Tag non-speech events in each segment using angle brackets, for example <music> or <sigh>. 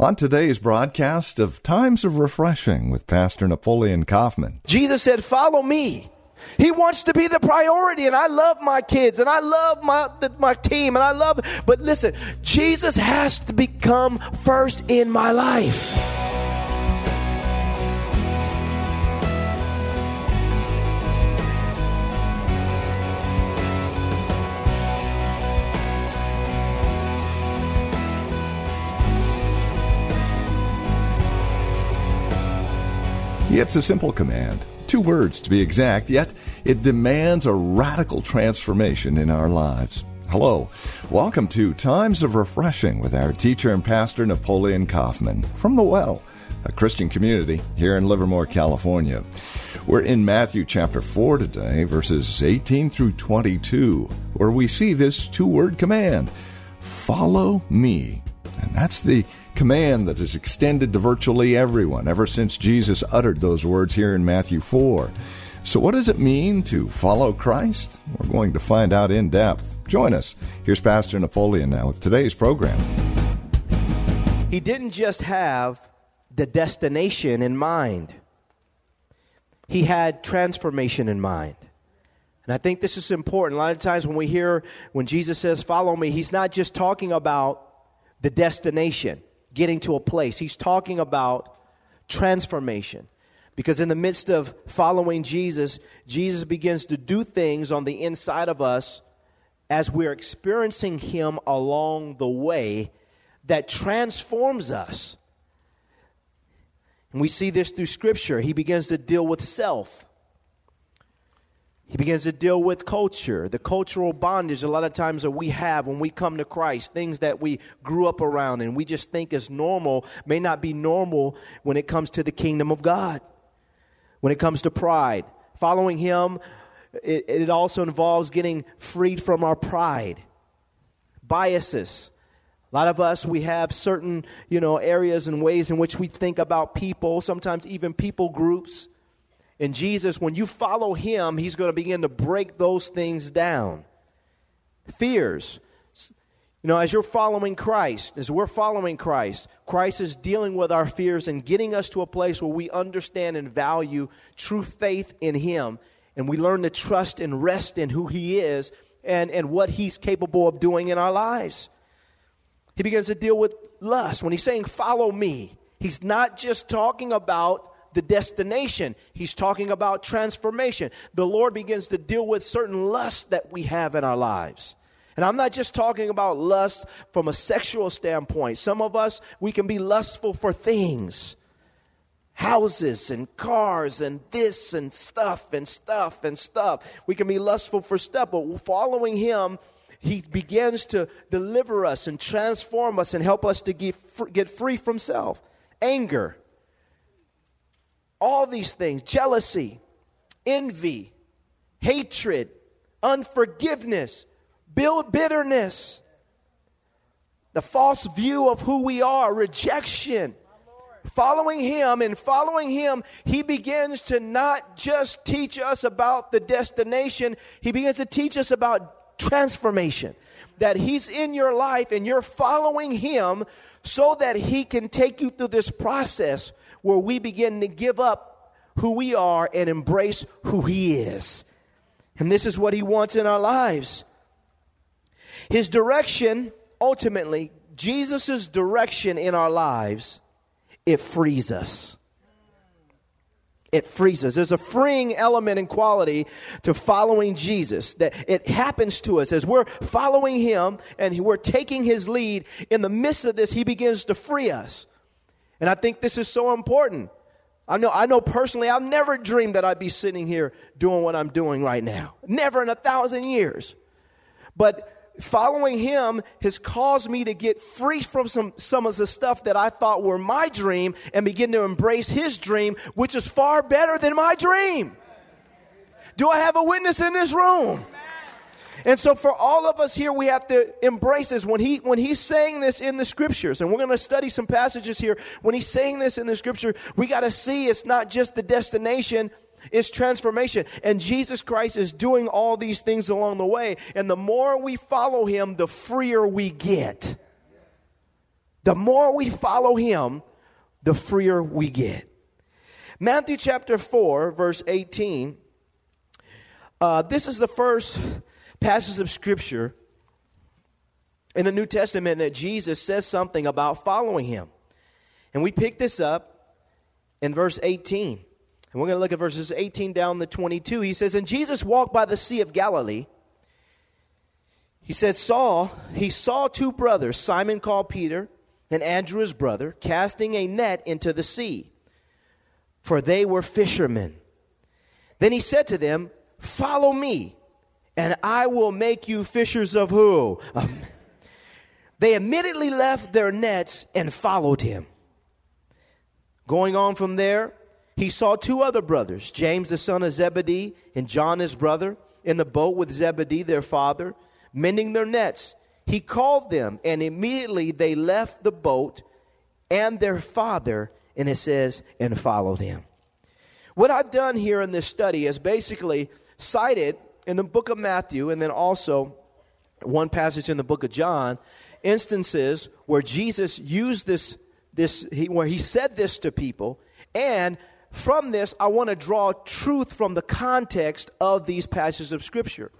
On today's broadcast of Times of Refreshing with Pastor Napoleon Kaufman. Jesus said, Follow me. He wants to be the priority, and I love my kids, and I love my, my team, and I love, but listen, Jesus has to become first in my life. It's a simple command, two words to be exact, yet it demands a radical transformation in our lives. Hello, welcome to Times of Refreshing with our teacher and pastor Napoleon Kaufman from The Well, a Christian community here in Livermore, California. We're in Matthew chapter 4 today, verses 18 through 22, where we see this two word command follow me. And that's the command that is extended to virtually everyone ever since Jesus uttered those words here in Matthew 4. So, what does it mean to follow Christ? We're going to find out in depth. Join us. Here's Pastor Napoleon now with today's program. He didn't just have the destination in mind, he had transformation in mind. And I think this is important. A lot of times when we hear when Jesus says, Follow me, he's not just talking about the destination getting to a place. He's talking about transformation. Because in the midst of following Jesus, Jesus begins to do things on the inside of us as we're experiencing Him along the way that transforms us. And we see this through Scripture. He begins to deal with self. He begins to deal with culture, the cultural bondage a lot of times that we have when we come to Christ, things that we grew up around and we just think is normal may not be normal when it comes to the kingdom of God. When it comes to pride, following Him, it, it also involves getting freed from our pride, biases. A lot of us, we have certain, you know, areas and ways in which we think about people, sometimes even people groups and Jesus, when you follow him, he's going to begin to break those things down. Fears. You know, as you're following Christ, as we're following Christ, Christ is dealing with our fears and getting us to a place where we understand and value true faith in Him. And we learn to trust and rest in who He is and, and what He's capable of doing in our lives. He begins to deal with lust. When He's saying, Follow me, He's not just talking about the destination. He's talking about transformation. The Lord begins to deal with certain lusts that we have in our lives. And I'm not just talking about lust from a sexual standpoint. Some of us, we can be lustful for things houses and cars and this and stuff and stuff and stuff. We can be lustful for stuff, but following Him, He begins to deliver us and transform us and help us to get, get free from self. Anger. All these things jealousy, envy, hatred, unforgiveness, build bitterness, the false view of who we are, rejection. Following him and following him, he begins to not just teach us about the destination, he begins to teach us about transformation. That he's in your life and you're following him so that he can take you through this process where we begin to give up who we are and embrace who He is. And this is what He wants in our lives. His direction, ultimately, Jesus' direction in our lives, it frees us. It frees us. There's a freeing element and quality to following Jesus that it happens to us as we're following Him and we're taking His lead. In the midst of this, He begins to free us. And I think this is so important. I know, I know personally, I've never dreamed that I'd be sitting here doing what I'm doing right now. Never in a thousand years. But following him has caused me to get free from some, some of the stuff that I thought were my dream and begin to embrace his dream, which is far better than my dream. Do I have a witness in this room? And so for all of us here, we have to embrace this. When he when he's saying this in the scriptures, and we're going to study some passages here, when he's saying this in the scripture, we got to see it's not just the destination, it's transformation. And Jesus Christ is doing all these things along the way. And the more we follow him, the freer we get. The more we follow him, the freer we get. Matthew chapter 4, verse 18. Uh, this is the first passage of scripture in the New Testament that Jesus says something about following him. And we pick this up in verse 18. And we're going to look at verses 18 down to 22. He says, And Jesus walked by the Sea of Galilee. He says, saw, he saw two brothers, Simon called Peter and Andrew his brother, casting a net into the sea, for they were fishermen. Then he said to them, Follow me, and I will make you fishers of who? <laughs> They immediately left their nets and followed him. Going on from there, he saw two other brothers, James the son of Zebedee and John his brother, in the boat with Zebedee their father, mending their nets. He called them, and immediately they left the boat and their father, and it says, and followed him. What I've done here in this study is basically cited in the book of Matthew and then also one passage in the book of John instances where Jesus used this, this he, where he said this to people and from this, I want to draw truth from the context of these passages of Scripture.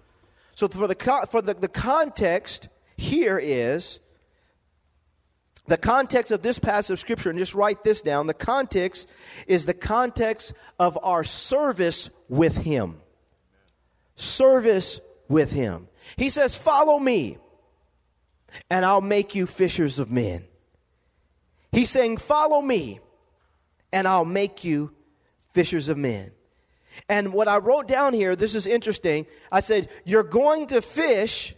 So, for the, for the, the context here is the context of this passage of Scripture, and just write this down the context is the context of our service with Him. Service with Him. He says, Follow me, and I'll make you fishers of men. He's saying, Follow me, and I'll make you fishers of men. And what I wrote down here, this is interesting. I said, You're going to fish,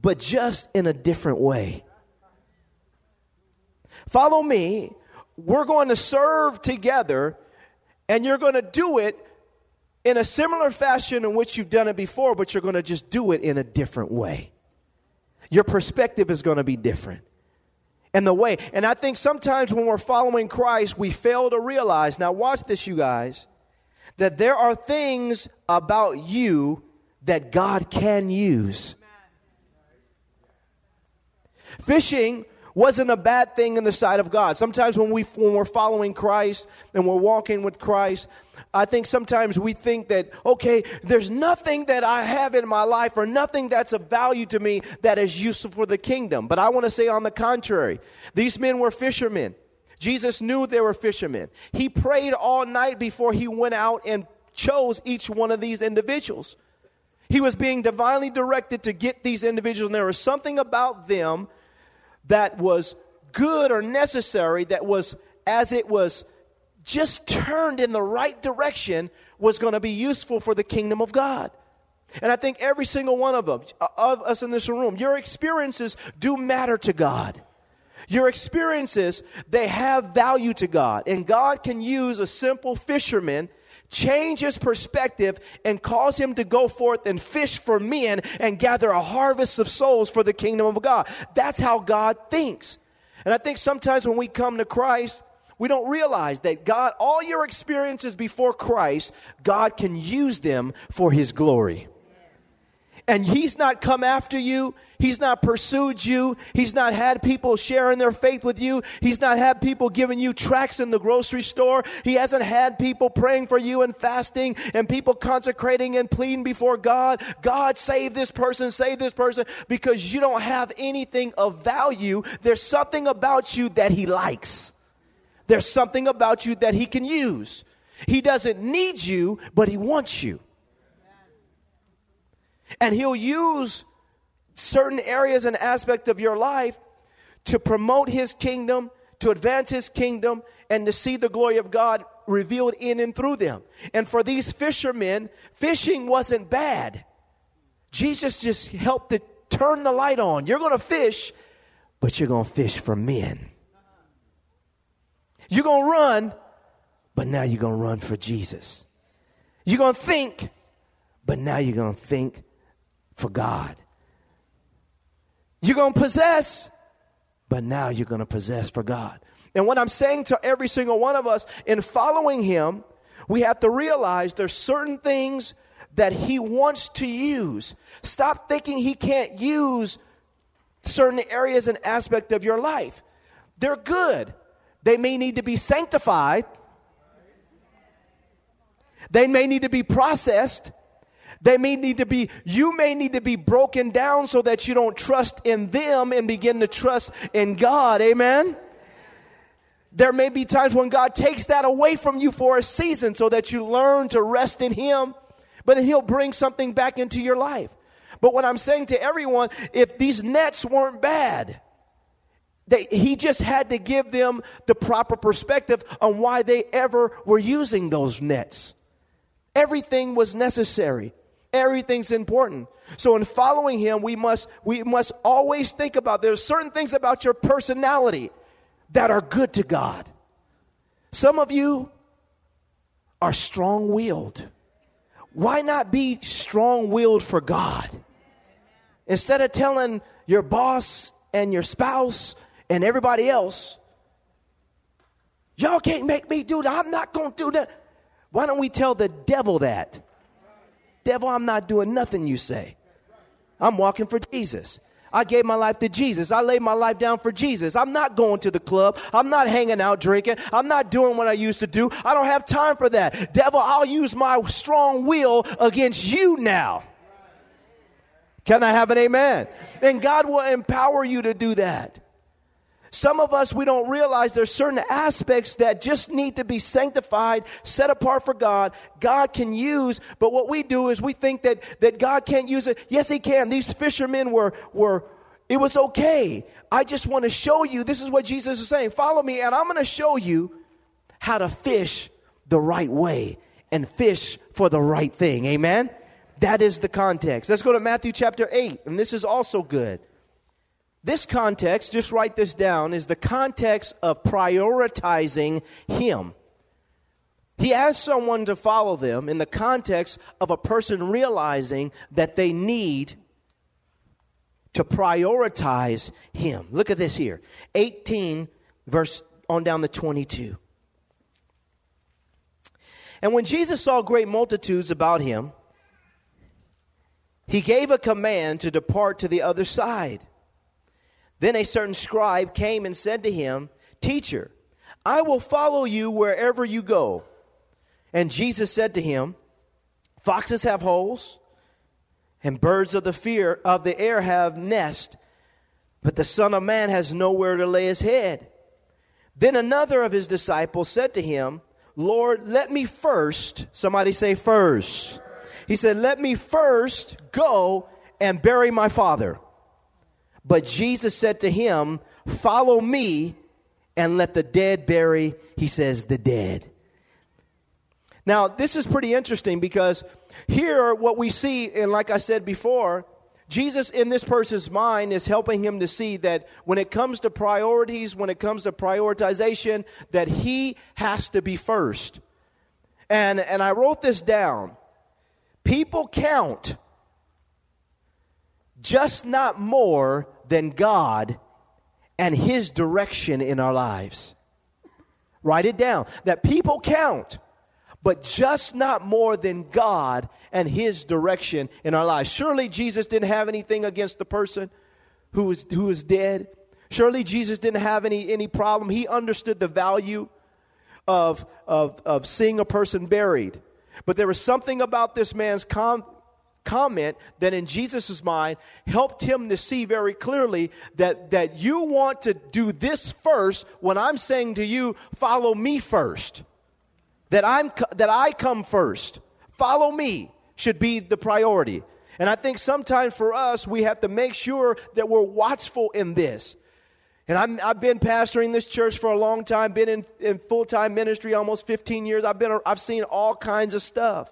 but just in a different way. Follow me. We're going to serve together, and you're going to do it in a similar fashion in which you've done it before, but you're going to just do it in a different way. Your perspective is going to be different and the way. And I think sometimes when we're following Christ, we fail to realize now, watch this, you guys, that there are things about you that God can use. Fishing wasn't a bad thing in the sight of God. Sometimes when, we, when we're following Christ and we're walking with Christ, I think sometimes we think that, okay, there's nothing that I have in my life or nothing that's of value to me that is useful for the kingdom. But I want to say, on the contrary, these men were fishermen. Jesus knew they were fishermen. He prayed all night before he went out and chose each one of these individuals. He was being divinely directed to get these individuals, and there was something about them that was good or necessary that was as it was just turned in the right direction was going to be useful for the kingdom of God. And I think every single one of them, uh, of us in this room, your experiences do matter to God. Your experiences, they have value to God. And God can use a simple fisherman, change his perspective, and cause him to go forth and fish for men and gather a harvest of souls for the kingdom of God. That's how God thinks. And I think sometimes when we come to Christ, we don't realize that God, all your experiences before Christ, God can use them for His glory. And He's not come after you. He's not pursued you. He's not had people sharing their faith with you. He's not had people giving you tracts in the grocery store. He hasn't had people praying for you and fasting and people consecrating and pleading before God. God, save this person, save this person, because you don't have anything of value. There's something about you that He likes. There's something about you that He can use. He doesn't need you, but He wants you. And He'll use certain areas and aspect of your life to promote His kingdom, to advance His kingdom, and to see the glory of God revealed in and through them. And for these fishermen, fishing wasn't bad. Jesus just helped to turn the light on. You're going to fish, but you're going to fish for men. You're going to run, but now you're going to run for Jesus. You're going to think, but now you're going to think for God. You're going to possess, but now you're going to possess for God. And what I'm saying to every single one of us in following Him, we have to realize there's certain things that He wants to use. Stop thinking He can't use certain areas and aspect of your life. They're good. They may need to be sanctified. They may need to be processed. They may need to be, you may need to be broken down so that you don't trust in them and begin to trust in God. Amen? There may be times when God takes that away from you for a season so that you learn to rest in Him, but then He'll bring something back into your life. But what I'm saying to everyone, if these nets weren't bad, they, he just had to give them the proper perspective on why they ever were using those nets. Everything was necessary. Everything's important. So in following him, we must we must always think about there's certain things about your personality that are good to God. Some of you are strong-willed. Why not be strong-willed for God? Instead of telling your boss and your spouse and everybody else, y'all can't make me do that. I'm not going to do that. Why don't we tell the devil that? Devil, I'm not doing nothing you say. I'm walking for Jesus. I gave my life to Jesus. I laid my life down for Jesus. I'm not going to the club. I'm not hanging out drinking. I'm not doing what I used to do. I don't have time for that. Devil, I'll use my strong will against you now. Can I have an amen? And God will empower you to do that. Some of us, we don't realize there's certain aspects that just need to be sanctified, set apart for God. God can use, but what we do is we think that, that God can't use it. Yes, He can. These fishermen were, were, it was okay. I just want to show you, this is what Jesus is saying. Follow me, and I'm going to show you how to fish the right way and fish for the right thing. Amen? That is the context. Let's go to Matthew chapter 8, and this is also good. This context, just write this down, is the context of prioritizing Him. He asks someone to follow them in the context of a person realizing that they need to prioritize Him. Look at this here 18, verse on down to 22. And when Jesus saw great multitudes about him, he gave a command to depart to the other side. Then a certain scribe came and said to him, Teacher, I will follow you wherever you go. And Jesus said to him, Foxes have holes, and birds of the fear of the air have nests, but the Son of Man has nowhere to lay his head. Then another of his disciples said to him, Lord, let me first, somebody say first. He said, Let me first go and bury my father. But Jesus said to him, Follow me and let the dead bury, he says, the dead. Now, this is pretty interesting because here, what we see, and like I said before, Jesus in this person's mind is helping him to see that when it comes to priorities, when it comes to prioritization, that he has to be first. And, and I wrote this down. People count, just not more than God and His direction in our lives. Write it down that people count, but just not more than God and His direction in our lives. Surely Jesus didn't have anything against the person who was, who was dead. Surely Jesus didn't have any, any problem. He understood the value of, of, of seeing a person buried. But there was something about this man's com- comment that in Jesus' mind helped him to see very clearly that, that you want to do this first when I'm saying to you, follow me first. That, I'm, that I come first. Follow me should be the priority. And I think sometimes for us, we have to make sure that we're watchful in this. And i have been pastoring this church for a long time, been in, in full time ministry almost 15 years. I've, been, I've seen all kinds of stuff.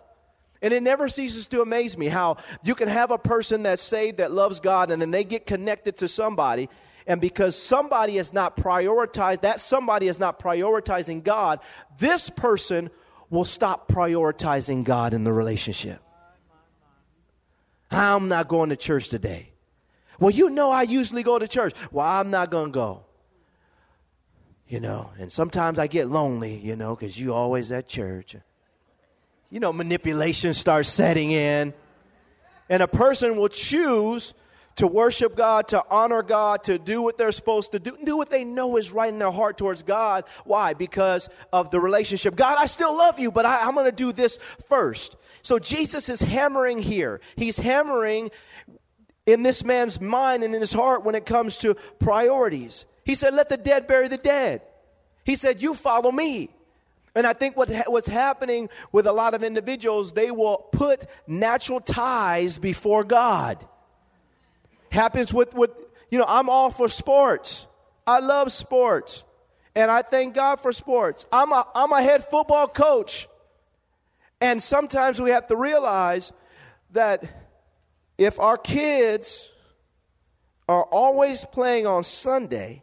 And it never ceases to amaze me how you can have a person that's saved, that loves God, and then they get connected to somebody. And because somebody is not prioritized, that somebody is not prioritizing God, this person will stop prioritizing God in the relationship. I'm not going to church today. Well, you know, I usually go to church. Well, I'm not going to go. You know, and sometimes I get lonely, you know, because you always at church. You know, manipulation starts setting in. And a person will choose to worship God, to honor God, to do what they're supposed to do, do what they know is right in their heart towards God. Why? Because of the relationship. God, I still love you, but I, I'm going to do this first. So Jesus is hammering here. He's hammering in this man's mind and in his heart when it comes to priorities. He said, Let the dead bury the dead. He said, You follow me. And I think what, what's happening with a lot of individuals, they will put natural ties before God. Happens with, with you know, I'm all for sports. I love sports. And I thank God for sports. I'm a, I'm a head football coach. And sometimes we have to realize that if our kids are always playing on Sunday,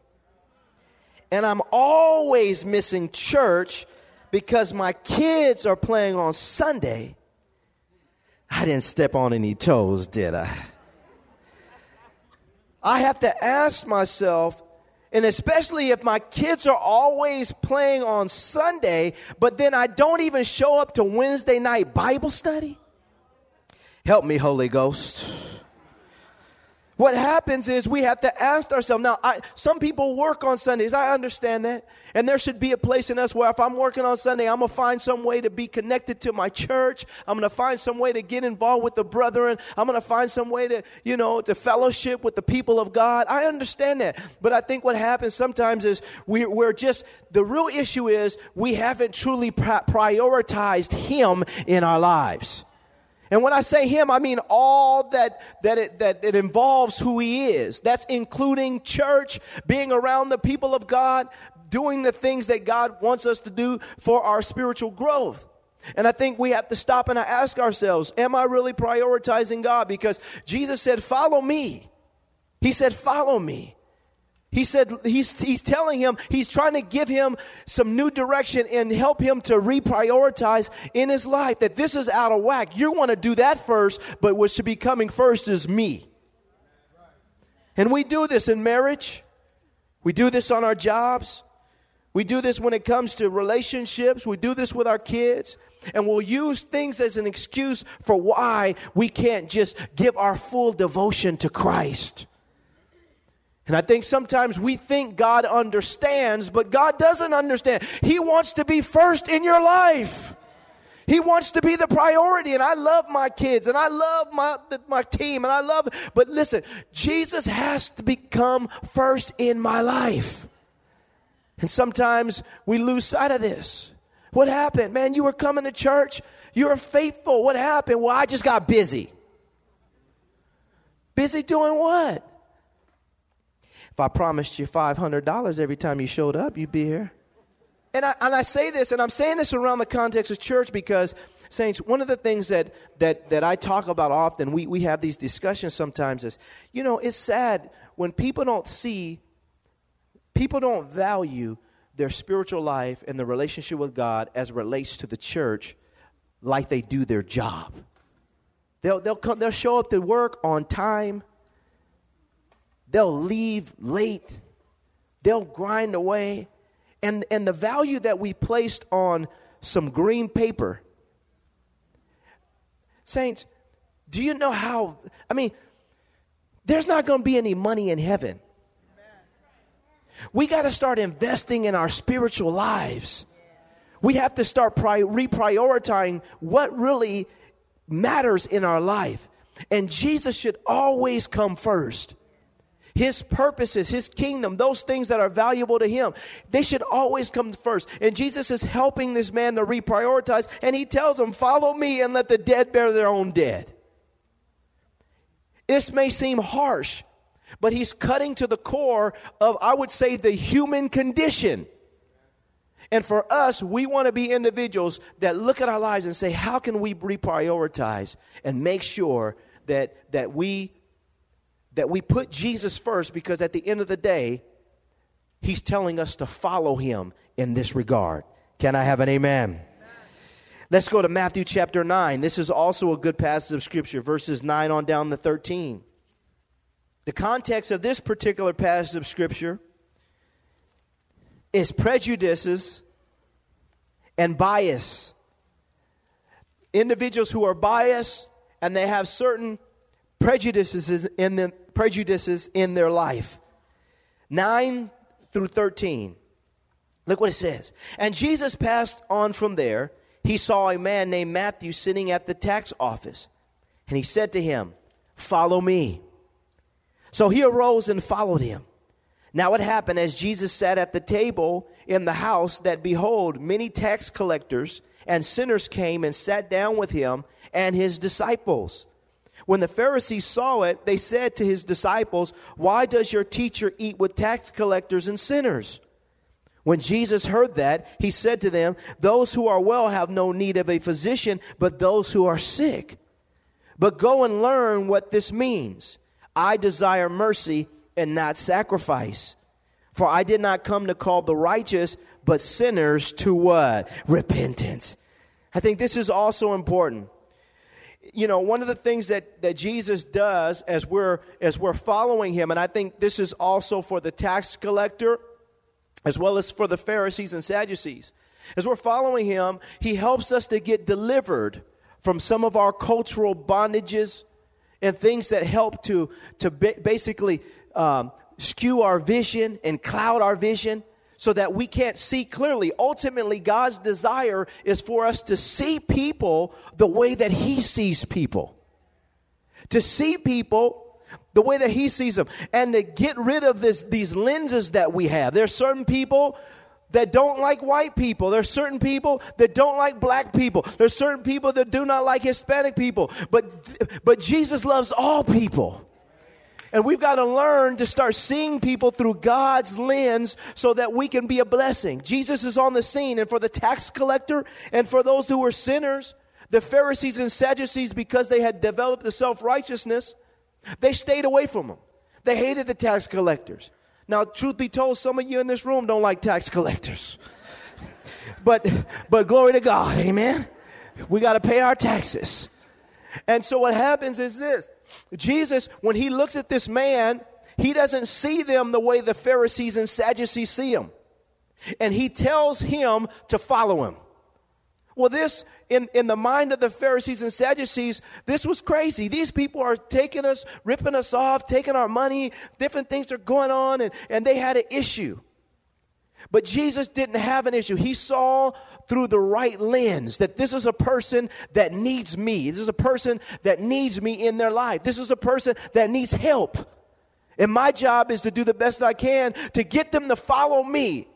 and I'm always missing church because my kids are playing on Sunday, I didn't step on any toes, did I? I have to ask myself, and especially if my kids are always playing on Sunday, but then I don't even show up to Wednesday night Bible study. Help me, Holy Ghost. What happens is we have to ask ourselves. Now, I, some people work on Sundays. I understand that. And there should be a place in us where if I'm working on Sunday, I'm going to find some way to be connected to my church. I'm going to find some way to get involved with the brethren. I'm going to find some way to, you know, to fellowship with the people of God. I understand that. But I think what happens sometimes is we, we're just, the real issue is we haven't truly prioritized Him in our lives. And when I say him, I mean all that, that, it, that it involves who he is. That's including church, being around the people of God, doing the things that God wants us to do for our spiritual growth. And I think we have to stop and ask ourselves, am I really prioritizing God? Because Jesus said, follow me. He said, follow me. He said, he's, he's telling him, he's trying to give him some new direction and help him to reprioritize in his life that this is out of whack. You want to do that first, but what should be coming first is me. And we do this in marriage, we do this on our jobs, we do this when it comes to relationships, we do this with our kids. And we'll use things as an excuse for why we can't just give our full devotion to Christ. And I think sometimes we think God understands, but God doesn't understand. He wants to be first in your life. He wants to be the priority. And I love my kids and I love my, my team and I love, but listen, Jesus has to become first in my life. And sometimes we lose sight of this. What happened? Man, you were coming to church. You were faithful. What happened? Well, I just got busy. Busy doing what? If I promised you $500 every time you showed up, you'd be here. And I, and I say this, and I'm saying this around the context of church because, Saints, one of the things that, that, that I talk about often, we, we have these discussions sometimes, is, you know, it's sad when people don't see, people don't value their spiritual life and the relationship with God as relates to the church like they do their job. They'll, they'll, come, they'll show up to work on time They'll leave late. They'll grind away. And, and the value that we placed on some green paper. Saints, do you know how? I mean, there's not going to be any money in heaven. We got to start investing in our spiritual lives. We have to start pri- reprioritizing what really matters in our life. And Jesus should always come first. His purposes, His kingdom, those things that are valuable to Him, they should always come first. And Jesus is helping this man to reprioritize, and He tells him, Follow me and let the dead bear their own dead. This may seem harsh, but He's cutting to the core of, I would say, the human condition. And for us, we want to be individuals that look at our lives and say, how can we reprioritize and make sure that, that, we, that we put Jesus first because at the end of the day, he's telling us to follow him in this regard. Can I have an amen? Let's go to Matthew chapter 9. This is also a good passage of scripture, verses 9 on down to 13. The context of this particular passage of scripture is prejudices and bias. Individuals who are biased and they have certain prejudices in the, prejudices in their life. 9 through 13. Look what it says. And Jesus passed on from there. He saw a man named Matthew sitting at the tax office. And he said to him, Follow me. So he arose and followed him. Now it happened as Jesus sat at the table in the house that behold, many tax collectors and sinners came and sat down with him and his disciples. When the Pharisees saw it, they said to his disciples, Why does your teacher eat with tax collectors and sinners? When Jesus heard that, he said to them, Those who are well have no need of a physician, but those who are sick. But go and learn what this means. I desire mercy and not sacrifice. For I did not come to call the righteous, but sinners to what? Repentance. I think this is also important. You know, one of the things that, that Jesus does as we're as we're following him, and I think this is also for the tax collector as well as for the Pharisees and Sadducees. As we're following him, he helps us to get delivered from some of our cultural bondages and things that help to, to basically um, skew our vision and cloud our vision so that we can't see clearly. Ultimately, God's desire is for us to see people the way that He sees people. To see people the way that He sees them. And to get rid of this, these lenses that we have. There's certain people that don't like white people. There's certain people that don't like black people. There's certain people that do not like Hispanic people. But, but Jesus loves all people. And we've got to learn to start seeing people through God's lens so that we can be a blessing. Jesus is on the scene, and for the tax collector and for those who were sinners, the Pharisees and Sadducees, because they had developed the self righteousness, they stayed away from them. They hated the tax collectors. Now, truth be told, some of you in this room don't like tax collectors. <laughs> But but glory to God, amen. We got to pay our taxes. And so what happens is this Jesus, when he looks at this man, he doesn't see them the way the Pharisees and Sadducees see him. And he tells him to follow him. Well, this, in, in the mind of the Pharisees and Sadducees, this was crazy. These people are taking us, ripping us off, taking our money, different things are going on, and, and they had an issue. But Jesus didn't have an issue. He saw through the right lens that this is a person that needs me. This is a person that needs me in their life. This is a person that needs help. And my job is to do the best I can to get them to follow me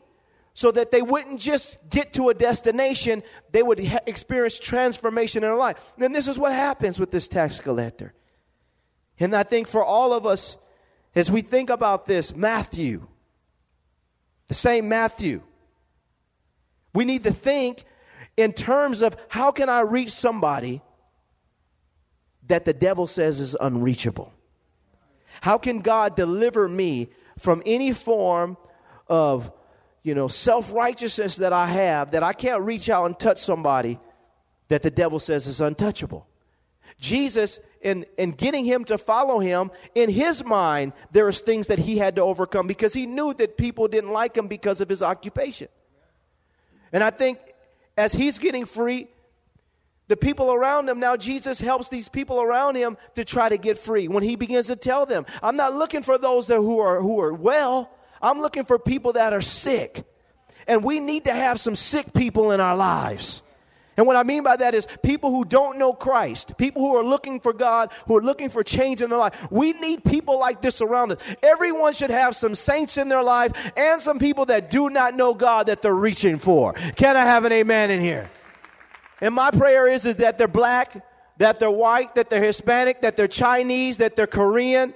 so that they wouldn't just get to a destination, they would ha- experience transformation in their life. And this is what happens with this tax collector. And I think for all of us, as we think about this, Matthew, the same Matthew. We need to think in terms of how can I reach somebody that the devil says is unreachable? How can God deliver me from any form of, you know, self-righteousness that I have that I can't reach out and touch somebody that the devil says is untouchable? Jesus in, in getting him to follow him, in his mind, there was things that he had to overcome because he knew that people didn't like him because of his occupation. And I think as he's getting free, the people around him, now Jesus helps these people around him to try to get free. When he begins to tell them, I'm not looking for those that who are who are well, I'm looking for people that are sick. And we need to have some sick people in our lives. And what I mean by that is people who don't know Christ, people who are looking for God, who are looking for change in their life. We need people like this around us. Everyone should have some saints in their life and some people that do not know God that they're reaching for. Can I have an amen in here? And my prayer is, is that they're black, that they're white, that they're Hispanic, that they're Chinese, that they're Korean,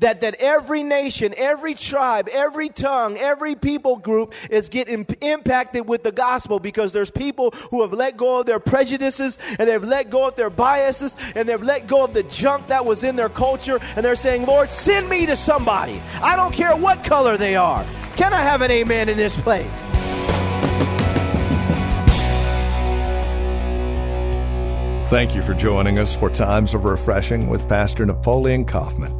that, that every nation, every tribe, every tongue, every people group is getting impacted with the gospel because there's people who have let go of their prejudices and they've let go of their biases and they've let go of the junk that was in their culture and they're saying, Lord, send me to somebody. I don't care what color they are. Can I have an amen in this place? Thank you for joining us for Times of Refreshing with Pastor Napoleon Kaufman.